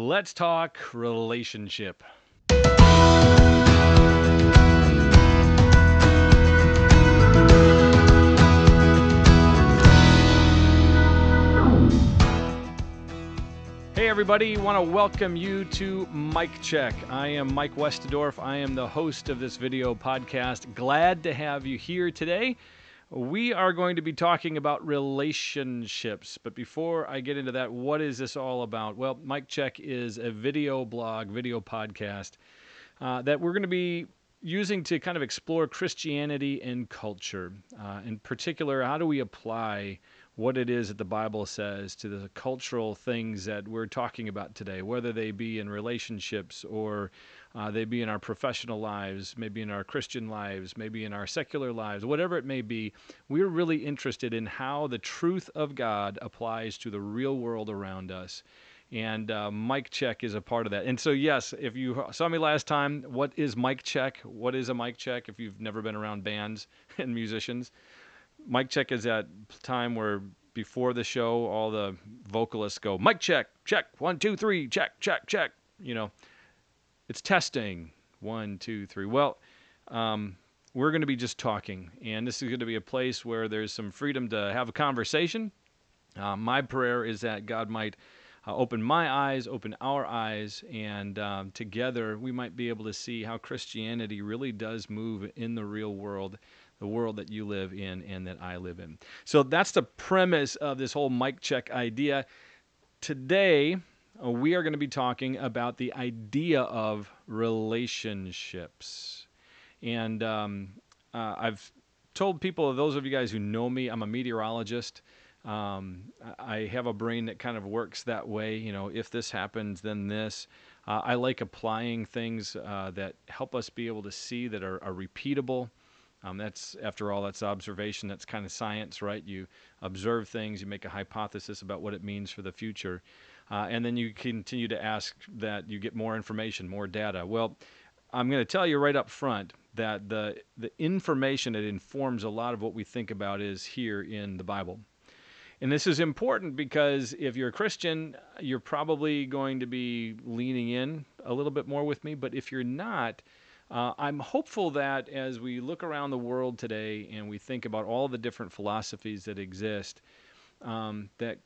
Let's talk relationship. Hey, everybody, want to welcome you to Mike Check. I am Mike Westendorf. I am the host of this video podcast. Glad to have you here today. We are going to be talking about relationships. But before I get into that, what is this all about? Well, Mike Check is a video blog, video podcast uh, that we're going to be using to kind of explore Christianity and culture. Uh, in particular, how do we apply what it is that the Bible says to the cultural things that we're talking about today, whether they be in relationships or uh, they be in our professional lives, maybe in our Christian lives, maybe in our secular lives, whatever it may be. We're really interested in how the truth of God applies to the real world around us. And uh, Mike Check is a part of that. And so, yes, if you saw me last time, what is mic Check? What is a mic check if you've never been around bands and musicians? Mic check is that time where before the show, all the vocalists go, mic check, check, one, two, three, check, check, check. You know, it's testing, one, two, three. Well, um, we're going to be just talking, and this is going to be a place where there's some freedom to have a conversation. Uh, my prayer is that God might uh, open my eyes, open our eyes, and um, together we might be able to see how Christianity really does move in the real world the world that you live in and that I live in. So that's the premise of this whole mic check idea. Today, we are going to be talking about the idea of relationships. And um, uh, I've told people, those of you guys who know me, I'm a meteorologist. Um, I have a brain that kind of works that way. You know, if this happens, then this. Uh, I like applying things uh, that help us be able to see that are, are repeatable. Um, that's, after all, that's observation. That's kind of science, right? You observe things, you make a hypothesis about what it means for the future, uh, and then you continue to ask that you get more information, more data. Well, I'm going to tell you right up front that the the information that informs a lot of what we think about is here in the Bible. And this is important because if you're a Christian, you're probably going to be leaning in a little bit more with me. But if you're not, uh, I'm hopeful that as we look around the world today and we think about all the different philosophies that exist, um, that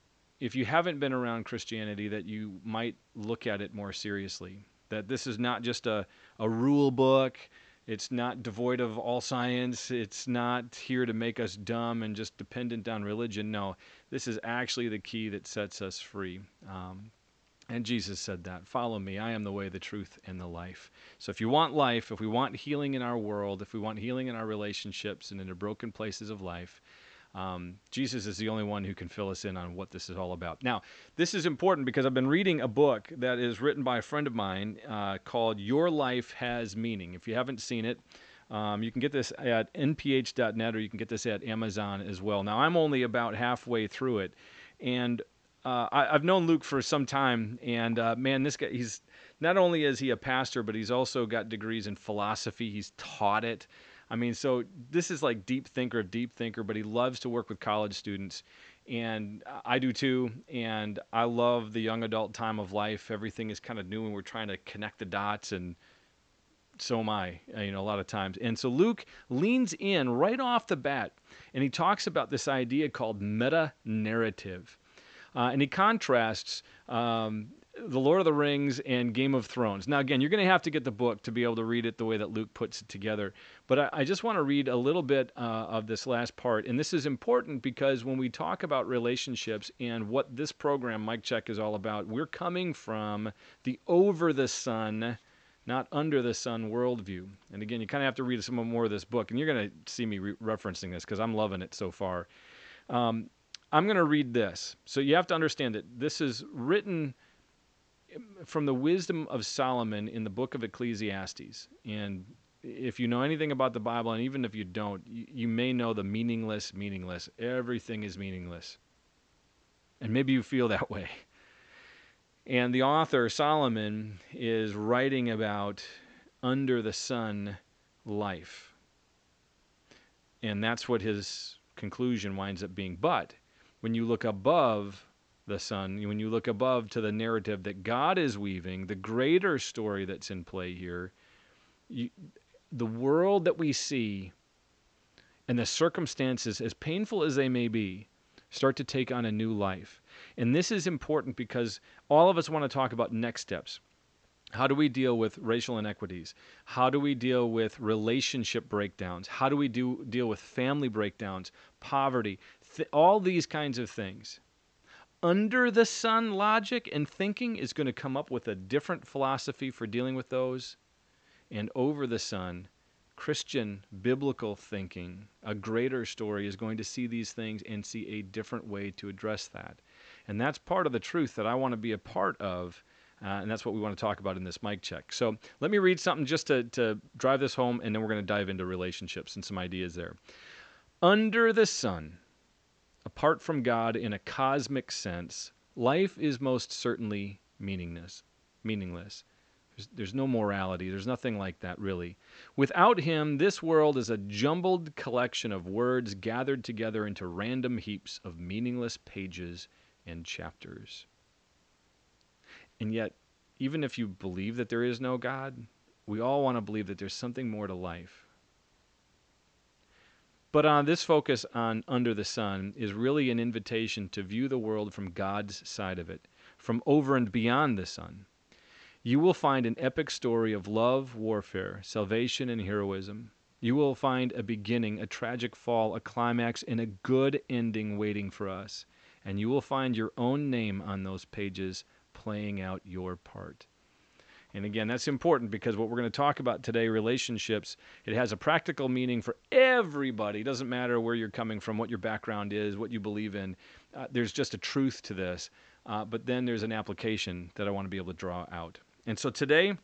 if you haven't been around Christianity, that you might look at it more seriously. That this is not just a, a rule book. It's not devoid of all science. It's not here to make us dumb and just dependent on religion. No, this is actually the key that sets us free. Um, and Jesus said that Follow me. I am the way, the truth, and the life. So if you want life, if we want healing in our world, if we want healing in our relationships and in the broken places of life, um, Jesus is the only one who can fill us in on what this is all about. Now, this is important because I've been reading a book that is written by a friend of mine uh, called Your Life Has Meaning. If you haven't seen it, um, you can get this at nph.net or you can get this at Amazon as well. Now, I'm only about halfway through it. And uh, I, have known Luke for some time, and uh, man, this guy—he's not only is he a pastor, but he's also got degrees in philosophy. He's taught it. I mean, so this is like deep thinker, of deep thinker. But he loves to work with college students, and I do too. And I love the young adult time of life. Everything is kind of new, and we're trying to connect the dots and so am I, you know, a lot of times. And so Luke leans in right off the bat and he talks about this idea called meta narrative. Uh, and he contrasts um, the Lord of the Rings and Game of Thrones. Now, again, you're going to have to get the book to be able to read it the way that Luke puts it together. But I, I just want to read a little bit uh, of this last part. And this is important because when we talk about relationships and what this program, Mike Check, is all about, we're coming from the over the sun not under the sun worldview. And again, you kind of have to read some more of this book, and you're going to see me re- referencing this because I'm loving it so far. Um, I'm going to read this. So you have to understand that this is written from the wisdom of Solomon in the book of Ecclesiastes. And if you know anything about the Bible, and even if you don't, you, you may know the meaningless, meaningless. Everything is meaningless. And maybe you feel that way. And the author, Solomon, is writing about under the sun life. And that's what his conclusion winds up being. But when you look above the sun, when you look above to the narrative that God is weaving, the greater story that's in play here, you, the world that we see and the circumstances, as painful as they may be, start to take on a new life. And this is important because all of us want to talk about next steps. How do we deal with racial inequities? How do we deal with relationship breakdowns? How do we do, deal with family breakdowns, poverty, th- all these kinds of things? Under the sun logic and thinking is going to come up with a different philosophy for dealing with those. And over the sun, Christian biblical thinking, a greater story, is going to see these things and see a different way to address that. And that's part of the truth that I want to be a part of. Uh, and that's what we want to talk about in this mic check. So let me read something just to, to drive this home, and then we're going to dive into relationships and some ideas there. Under the sun, apart from God in a cosmic sense, life is most certainly meaningless. Meaningless. There's, there's no morality. There's nothing like that, really. Without Him, this world is a jumbled collection of words gathered together into random heaps of meaningless pages and chapters. And yet, even if you believe that there is no God, we all want to believe that there's something more to life. But on uh, this focus on under the sun is really an invitation to view the world from God's side of it, from over and beyond the sun. You will find an epic story of love, warfare, salvation, and heroism. You will find a beginning, a tragic fall, a climax, and a good ending waiting for us. And you will find your own name on those pages playing out your part. And again, that's important because what we're going to talk about today, relationships, it has a practical meaning for everybody. It doesn't matter where you're coming from, what your background is, what you believe in. Uh, there's just a truth to this. Uh, but then there's an application that I want to be able to draw out. And so today,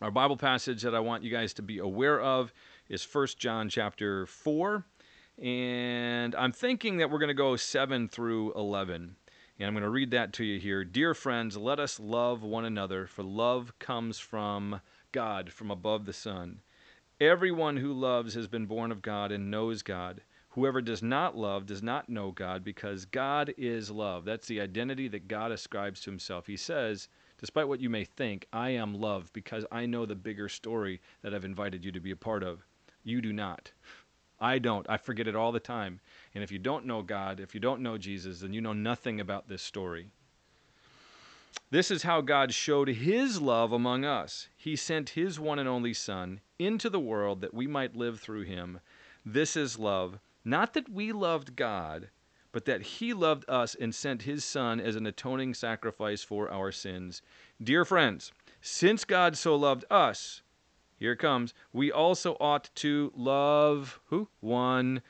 our Bible passage that I want you guys to be aware of is 1 John chapter 4. And I'm thinking that we're going to go 7 through 11. And I'm going to read that to you here. Dear friends, let us love one another, for love comes from God, from above the sun. Everyone who loves has been born of God and knows God. Whoever does not love does not know God, because God is love. That's the identity that God ascribes to himself. He says, Despite what you may think, I am love because I know the bigger story that I've invited you to be a part of. You do not. I don't. I forget it all the time. And if you don't know God, if you don't know Jesus, then you know nothing about this story. This is how God showed his love among us. He sent his one and only Son into the world that we might live through him. This is love. Not that we loved God, but that he loved us and sent his Son as an atoning sacrifice for our sins. Dear friends, since God so loved us, here it comes. We also ought to love who? One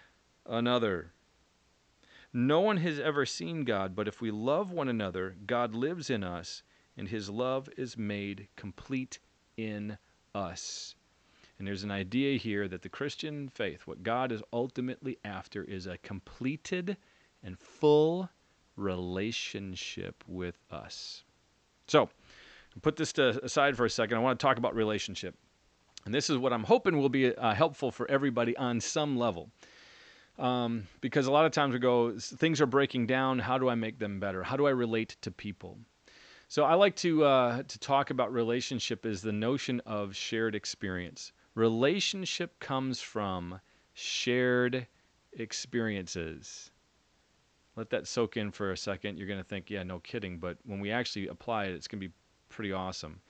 another. No one has ever seen God, but if we love one another, God lives in us, and his love is made complete in us. And there's an idea here that the Christian faith, what God is ultimately after, is a completed and full relationship with us. So, put this aside for a second. I want to talk about relationship. And this is what I'm hoping will be uh, helpful for everybody on some level. Um, because a lot of times we go, things are breaking down. How do I make them better? How do I relate to people? So I like to uh, to talk about relationship as the notion of shared experience. Relationship comes from shared experiences. Let that soak in for a second. You're going to think, yeah, no kidding. But when we actually apply it, it's going to be pretty awesome.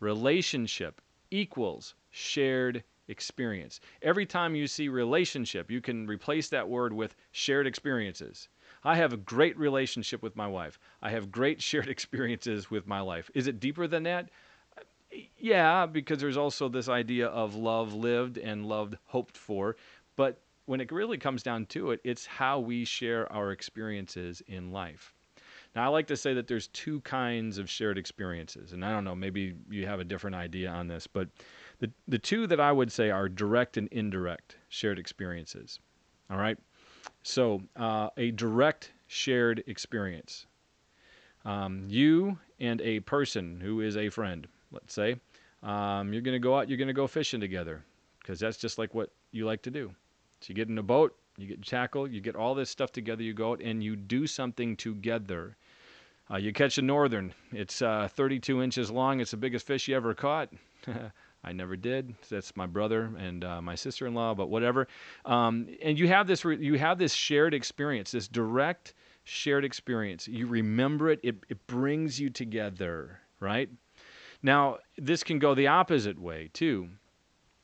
Relationship equals shared experience. Every time you see relationship, you can replace that word with shared experiences. I have a great relationship with my wife. I have great shared experiences with my life. Is it deeper than that? Yeah, because there's also this idea of love lived and loved hoped for. But when it really comes down to it, it's how we share our experiences in life. Now, I like to say that there's two kinds of shared experiences, and I don't know, maybe you have a different idea on this, but the, the two that I would say are direct and indirect shared experiences. All right? So, uh, a direct shared experience. Um, you and a person who is a friend, let's say, um, you're going to go out, you're going to go fishing together because that's just like what you like to do. So, you get in a boat, you get tackle, you get all this stuff together, you go out and you do something together Uh, you catch a northern, it's uh, 32 inches long. It's the biggest fish you ever caught. I never did. That's my brother and uh, my sister-in-law, but whatever. Um, and you have this re- you have this shared experience, this direct shared experience. You remember it. It, it brings you together, right? Now this can go the opposite way too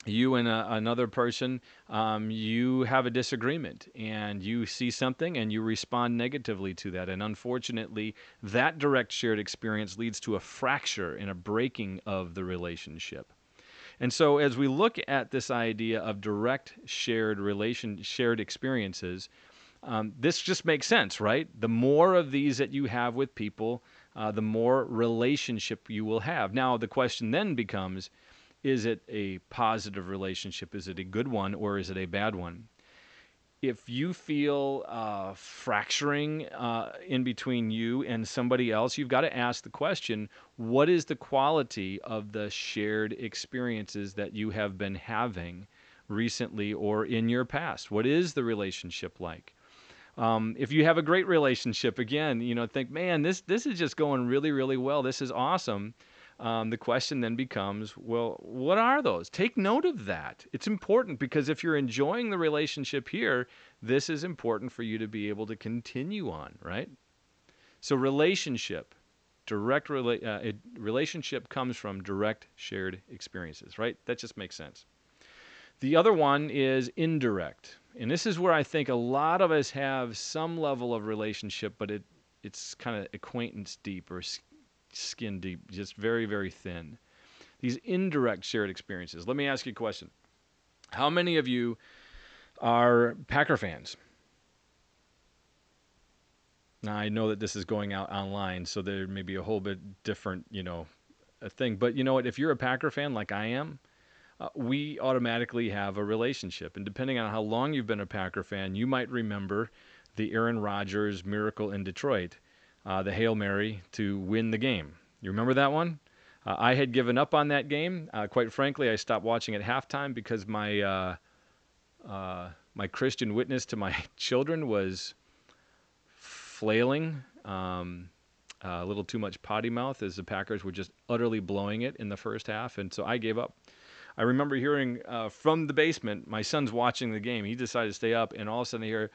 you and a, another person, um, you have a disagreement and you see something and you respond negatively to that. And unfortunately, that direct shared experience leads to a fracture and a breaking of the relationship. And so, as we look at this idea of direct shared relation, shared experiences, um, this just makes sense, right? The more of these that you have with people, uh, the more relationship you will have. Now, the question then becomes is it a positive relationship? Is it a good one or is it a bad one? If you feel uh, fracturing uh, in between you and somebody else, you've got to ask the question what is the quality of the shared experiences that you have been having recently or in your past? What is the relationship like? Um, if you have a great relationship, again, you know, think, man, this this is just going really, really well. This is awesome um, the question then becomes well, what are those? Take note of that. It's important because if you're enjoying the relationship here, this is important for you to be able to continue on, right? So, relationship, direct rela- uh, relationship comes from direct shared experiences, right? That just makes sense. The other one is indirect. And this is where I think a lot of us have some level of relationship, but it it's kind of acquaintance deep or skin deep, just very, very thin. These indirect shared experiences. Let me ask you a question. How many of you are Packer fans? Now I know that this is going out online, so there may be a whole bit different, you know, a thing. But you know what? If you're a Packer fan like I am, uh, we automatically have a relationship. And depending on how long you've been a Packer fan, you might remember the Aaron Rodgers miracle in Detroit uh, the Hail Mary to win the game. You remember that one? Uh, I had given up on that game. Uh, quite frankly, I stopped watching at halftime because my uh, uh, my Christian witness to my children was flailing. Um, a little too much potty mouth as the Packers were just utterly blowing it in the first half, and so I gave up. I remember hearing uh, from the basement, my son's watching the game. He decided to stay up, and all of a sudden I hear,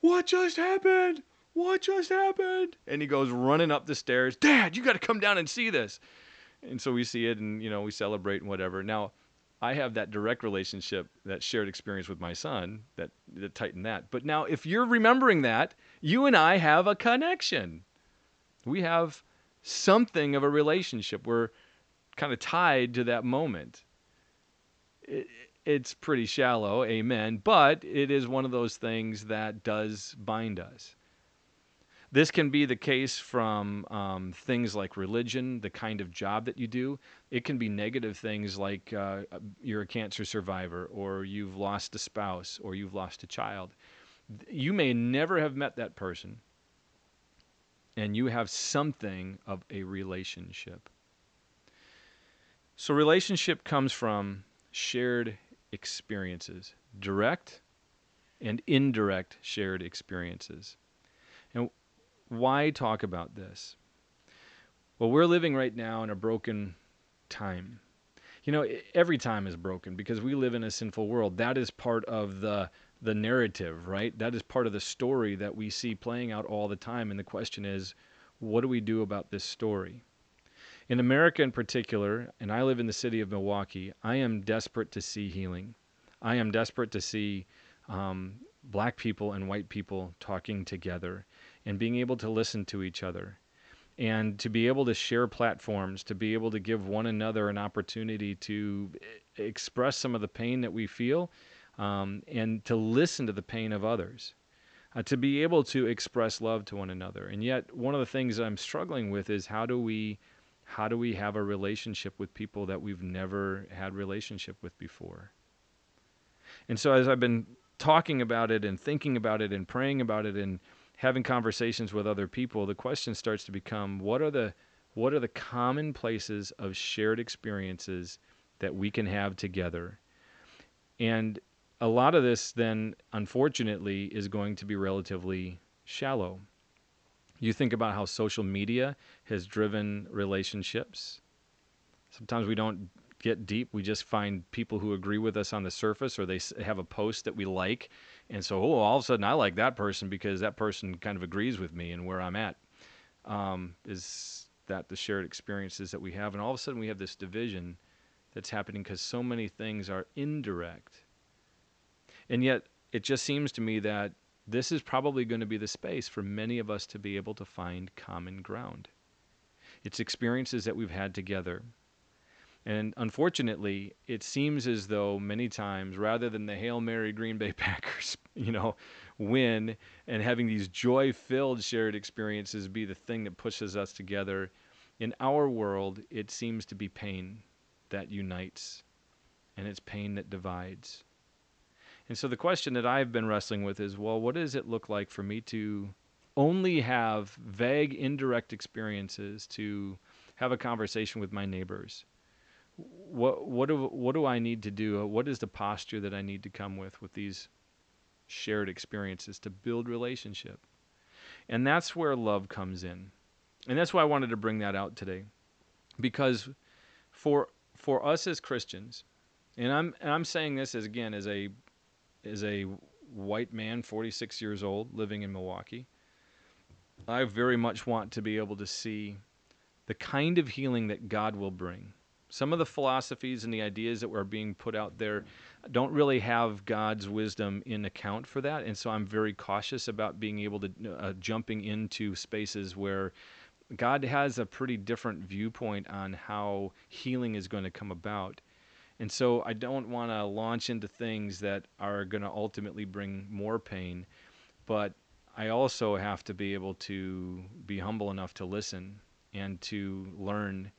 "What just happened? What just happened? And he goes running up the stairs. Dad, you got to come down and see this. And so we see it and, you know, we celebrate and whatever. Now, I have that direct relationship, that shared experience with my son that, that tightened that. But now, if you're remembering that, you and I have a connection. We have something of a relationship. We're kind of tied to that moment. It, it's pretty shallow, amen, but it is one of those things that does bind us. This can be the case from um, things like religion, the kind of job that you do. It can be negative things like uh, you're a cancer survivor, or you've lost a spouse, or you've lost a child. You may never have met that person, and you have something of a relationship. So, relationship comes from shared experiences, direct and indirect shared experiences. And why talk about this? Well, we're living right now in a broken time. You know, every time is broken because we live in a sinful world. That is part of the the narrative, right? That is part of the story that we see playing out all the time and the question is, what do we do about this story? In America in particular, and I live in the city of Milwaukee, I am desperate to see healing. I am desperate to see um, black people and white people talking together and being able to listen to each other and to be able to share platforms, to be able to give one another an opportunity to express some of the pain that we feel um, and to listen to the pain of others. Uh, to be able to express love to one another. And yet, one of the things I'm struggling with is how do we how do we have a relationship with people that we've never had relationship with before? And so as I've been talking about it and thinking about it and praying about it and having conversations with other people, the question starts to become what are the what are the common places of shared experiences that we can have together? And a lot of this then unfortunately is going to be relatively shallow. You think about how social media has driven relationships. Sometimes we don't get deep. We just find people who agree with us on the surface, or they have a post that we like, and so oh, all of a sudden I like that person because that person kind of agrees with me and where I'm at. Um, is that the shared experiences that we have, and all of a sudden we have this division that's happening because so many things are indirect, and yet it just seems to me that this is probably going to be the space for many of us to be able to find common ground. It's experiences that we've had together and unfortunately, it seems as though many times, rather than the Hail Mary Green Bay Packers, you know, win and having these joy filled shared experiences be the thing that pushes us together, in our world, it seems to be pain that unites and it's pain that divides. And so the question that I've been wrestling with is well, what does it look like for me to only have vague, indirect experiences to have a conversation with my neighbors? What what do what do I need to do? Uh, what is the posture that I need to come with with these shared experiences to build relationship? And that's where love comes in. And that's why I wanted to bring that out today. Because for for us as Christians, and I'm and I'm saying this as again as a as a white man, 46 years old, living in Milwaukee, I very much want to be able to see the kind of healing that God will bring some of the philosophies and the ideas that were being put out there don't really have God's wisdom in account for that, and so I'm very cautious about being able to uh, jumping into spaces where God has a pretty different viewpoint on how healing is going to come about. And so I don't want to launch into things that are going to ultimately bring more pain, but I also have to be able to be humble enough to listen and to learn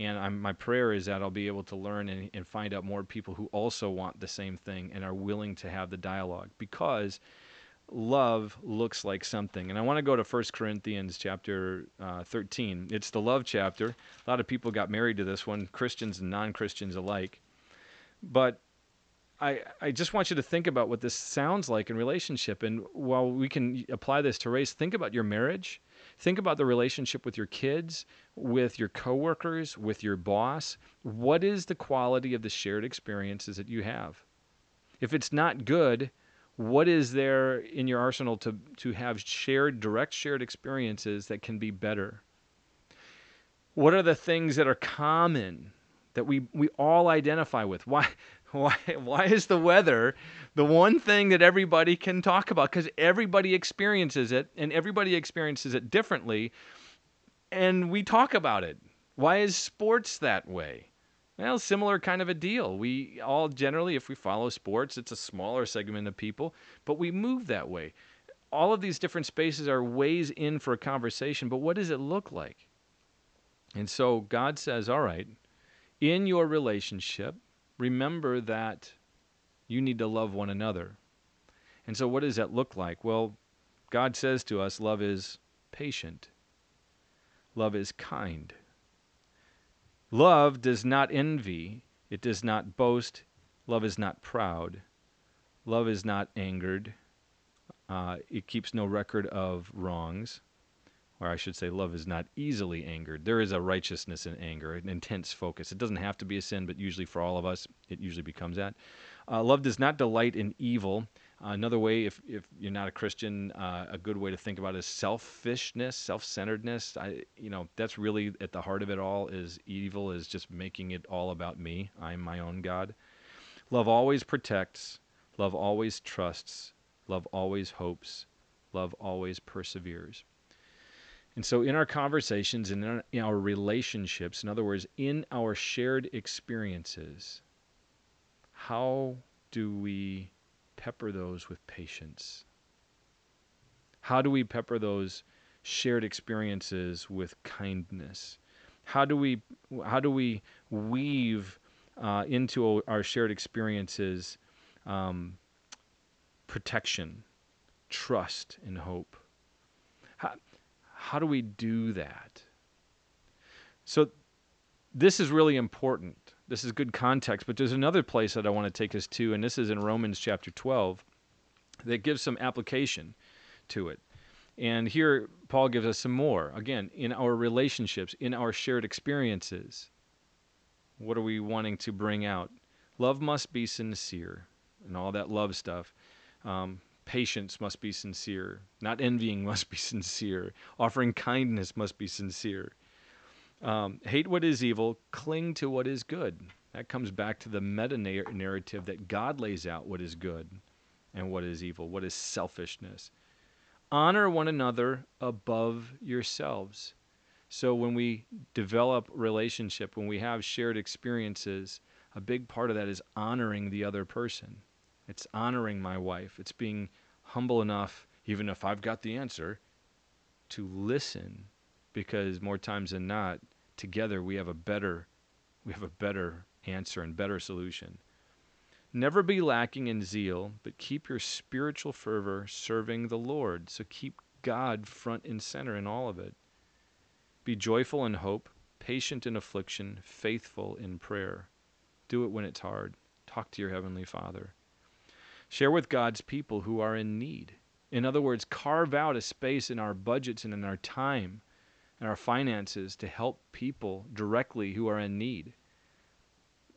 and I'm, my prayer is that I'll be able to learn and, and find out more people who also want the same thing and are willing to have the dialogue because love looks like something. And I want to go to 1 Corinthians chapter uh, 13. It's the love chapter. A lot of people got married to this one, Christians and non Christians alike. But I, I just want you to think about what this sounds like in relationship. And while we can apply this to race, think about your marriage Think about the relationship with your kids, with your coworkers, with your boss. What is the quality of the shared experiences that you have? If it's not good, what is there in your arsenal to, to have shared, direct shared experiences that can be better? What are the things that are common that we, we all identify with? Why, why, why is the weather the one thing that everybody can talk about? Because everybody experiences it and everybody experiences it differently, and we talk about it. Why is sports that way? Well, similar kind of a deal. We all generally, if we follow sports, it's a smaller segment of people, but we move that way. All of these different spaces are ways in for a conversation, but what does it look like? And so God says, all right, in your relationship, remember that you need to love one another. And so, what does that look like? Well, God says to us love is patient, love is kind. Love does not envy, it does not boast, love is not proud, love is not angered, uh, it keeps no record of wrongs or I should say, love is not easily angered. There is a righteousness in anger, an intense focus. It doesn't have to be a sin, but usually for all of us, it usually becomes that. Uh, love does not delight in evil. Uh, another way, if, if you're not a Christian, uh, a good way to think about it is selfishness, self-centeredness. I, you know, that's really at the heart of it all. Is evil is just making it all about me. I'm my own God. Love always protects. Love always trusts. Love always hopes. Love always perseveres. And so, in our conversations and in our relationships, in other words, in our shared experiences, how do we pepper those with patience? How do we pepper those shared experiences with kindness? How do we how do we weave uh, into our shared experiences um, protection, trust, and hope? How, how do we do that? So, this is really important. This is good context, but there's another place that I want to take us to, and this is in Romans chapter 12 that gives some application to it. And here, Paul gives us some more. Again, in our relationships, in our shared experiences, what are we wanting to bring out? Love must be sincere and all that love stuff. Um, patience must be sincere. Not envying must be sincere. Offering kindness must be sincere. Um, hate what is evil, cling to what is good. That comes back to the meta narrative that God lays out what is good and what is evil, what is selfishness. Honor one another above yourselves. So when we develop relationship, when we have shared experiences, a big part of that is honoring the other person. It's honoring my wife. It's being humble enough, even if I've got the answer, to listen because more times than not, together we have a better we have a better answer and better solution. Never be lacking in zeal, but keep your spiritual fervor serving the Lord. So keep God front and center in all of it. Be joyful in hope, patient in affliction, faithful in prayer. Do it when it's hard. Talk to your Heavenly Father. Share with God's people who are in need. In other words, carve out a space in our budgets and in our time and our finances to help people directly who are in need.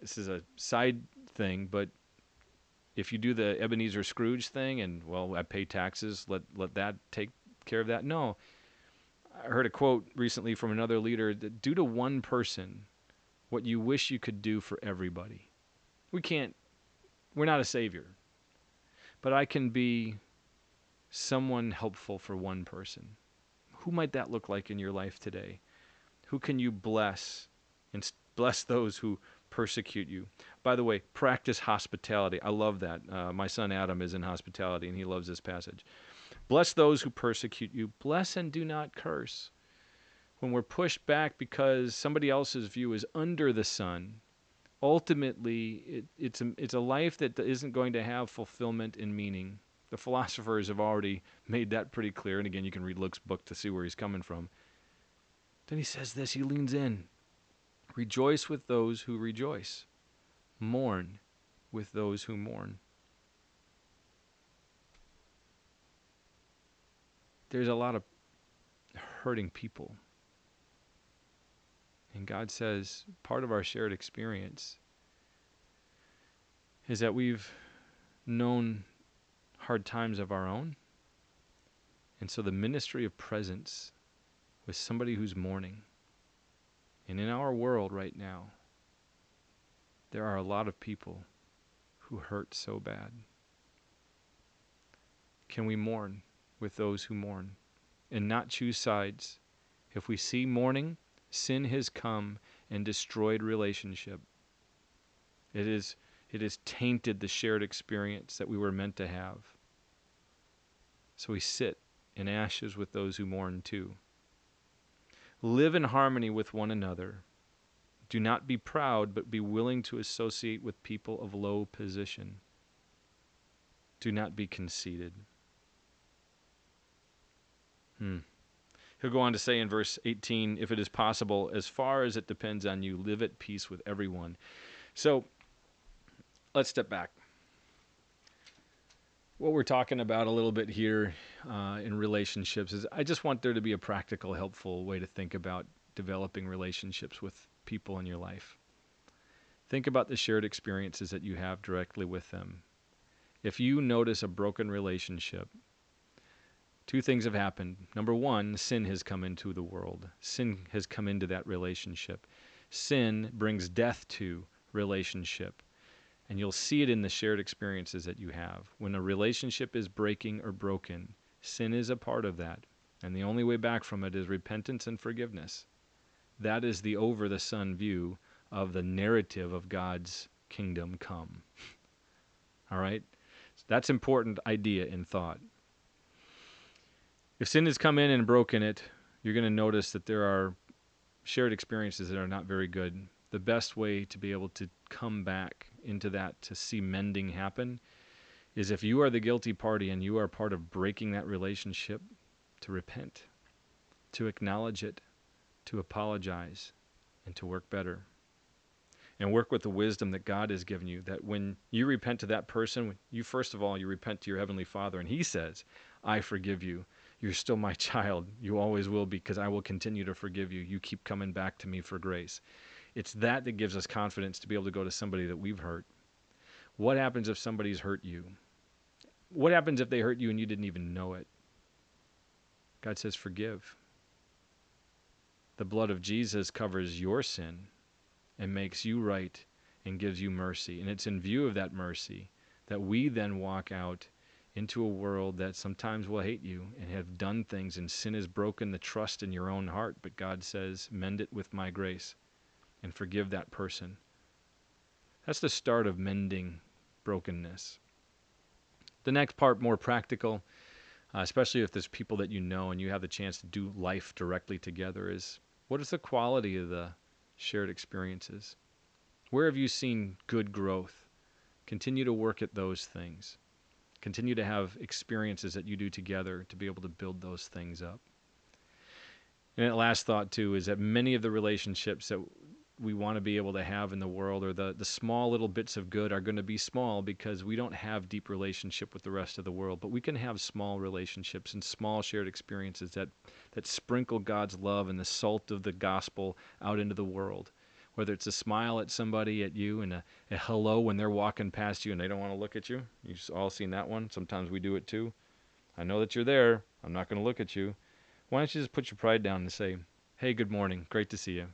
This is a side thing, but if you do the Ebenezer Scrooge thing and well, I pay taxes, let let that take care of that. No. I heard a quote recently from another leader that do to one person what you wish you could do for everybody. We can't we're not a savior but I can be someone helpful for one person. Who might that look like in your life today? Who can you bless and bless those who persecute you? By the way, practice hospitality. I love that. Uh, my son Adam is in hospitality and he loves this passage. Bless those who persecute you. Bless and do not curse. When we're pushed back because somebody else's view is under the sun, ultimately it, it's a, it's a life that isn't going to have fulfillment and meaning. The philosophers have already made that pretty clear. And again, you can read Luke's book to see where he's coming from. Then he says this, he leans in. Rejoice with those who rejoice. Mourn with those who mourn. There's a lot of hurting people and God says part of our shared experience is that we've known hard times of our own. And so the ministry of presence with somebody who's mourning. And in our world right now, there are a lot of people who hurt so bad. Can we mourn with those who mourn and not choose sides? If we see mourning, sin has come and destroyed relationship. It is it has tainted the shared experience that we were meant to have. So we sit in ashes with those who mourn too. Live in harmony with one another. Do not be proud, but be willing to associate with people of low position. Do not be conceited. Hmm. He'll go on to say in verse 18, if it is possible, as far as it depends on you, live at peace with everyone. So let's step back. What we're talking about a little bit here uh, in relationships is I just want there to be a practical, helpful way to think about developing relationships with people in your life. Think about the shared experiences that you have directly with them. If you notice a broken relationship, two things have happened. Number one, sin has come into the world, sin has come into that relationship. Sin brings death to relationship. And you'll see it in the shared experiences that you have. When a relationship is breaking or broken, sin is a part of that. And the only way back from it is repentance and forgiveness. That is the over the sun view of the narrative of God's kingdom come. All right? That's important idea in thought. If sin has come in and broken it, you're going to notice that there are shared experiences that are not very good. The best way to be able to come back into that to see mending happen is if you are the guilty party and you are part of breaking that relationship, to repent, to acknowledge it, to apologize, and to work better. And work with the wisdom that God has given you. That when you repent to that person, you first of all, you repent to your Heavenly Father, and He says, I forgive you You're still my child. You always will be because I will continue to forgive you. You keep coming back to me for grace. It's that that gives us confidence to be able to go to somebody that we've hurt. What happens if somebody's hurt you? What happens if they hurt you and you didn't even know it? God says, forgive. The blood of Jesus covers your sin and makes you right and gives you mercy. And it's in view of that mercy that we then walk out into a world that sometimes will hate you and have done things, and sin has broken the trust in your own heart. But God says, Mend it with my grace and forgive that person. That's the start of mending brokenness. The next part, more practical, uh, especially if there's people that you know and you have the chance to do life directly together, is what is the quality of the shared experiences? Where have you seen good growth? Continue to work at those things. Continue to have experiences that you do together to be able to build those things up. And that last thought, too, is that many of the relationships that we want to be able to have in the world or the, the small little bits of good are going to be small because we don't have deep relationship with the rest of the world but we can have small relationships and small shared experiences that that sprinkle god's love and the salt of the gospel out into the world. Whether it's a smile at somebody at you and a, a hello when they're walking past you and they don't want to look at you. You've all seen that one? Sometimes we do it too. I know that you're there. I'm not going to look at you. Why don't you just put your pride down and say hey good morning. Great to see you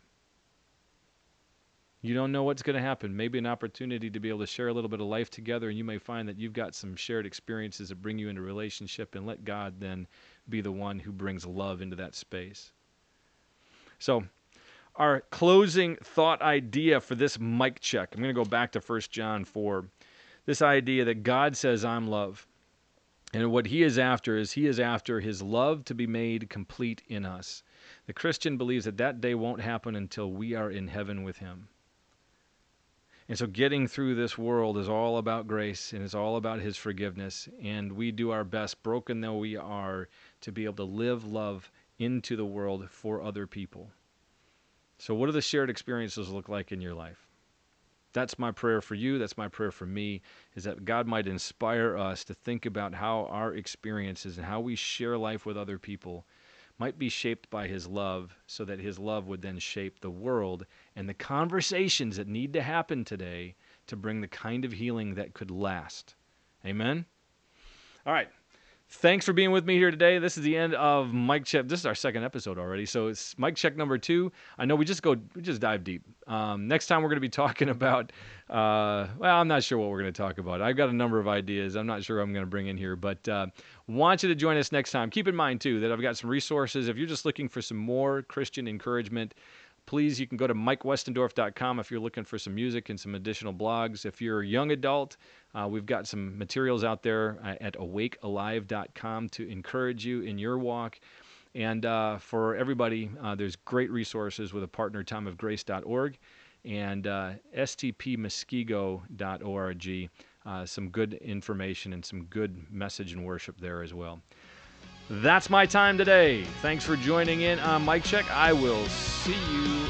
you don't know what's going to happen. Maybe an opportunity to be able to share a little bit of life together, and you may find that you've got some shared experiences that bring you into relationship, and let God then be the one who brings love into that space. So, our closing thought idea for this mic check, I'm going to go back to 1 John 4. This idea that God says, I'm love. And what he is after is he is after his love to be made complete in us. The Christian believes that that day won't happen until we are in heaven with him. And so getting through this world is all about grace and it's all about his forgiveness. And we do our best, broken though we are, to be able to live love into the world for other people. So, what do the shared experiences look like in your life? That's my prayer for you. That's my prayer for me, is that God might inspire us to think about how our experiences and how we share life with other people might be shaped by his love so that his love would then shape the world and the conversations that need to happen today to bring the kind of healing that could last. Amen? All right. Thanks for being with me here today. This is the end of Mike Check. This is our second episode already, so it's Mike Check number two. I know we just go, we just dive deep. Um, next time we're going to be talking about, uh, well, I'm not sure what we're going to talk about. I've got a number of ideas. I'm not sure I'm going to bring in here, but uh, want you to join us next time. Keep in mind too that I've got some resources. If you're just looking for some more Christian encouragement, please you can go to mikewestendorf.com if you're looking for some music and some additional blogs. If you're a young adult uh, we've got some materials out there uh, at awakealive.com to encourage you in your walk. And uh, for everybody uh, there's great resources with a partner timeofgrace.org and uh, stpmuskego.org uh, some good information and some good message and worship there as well that's my time today. Thanks for joining in on Mike Check. I will see you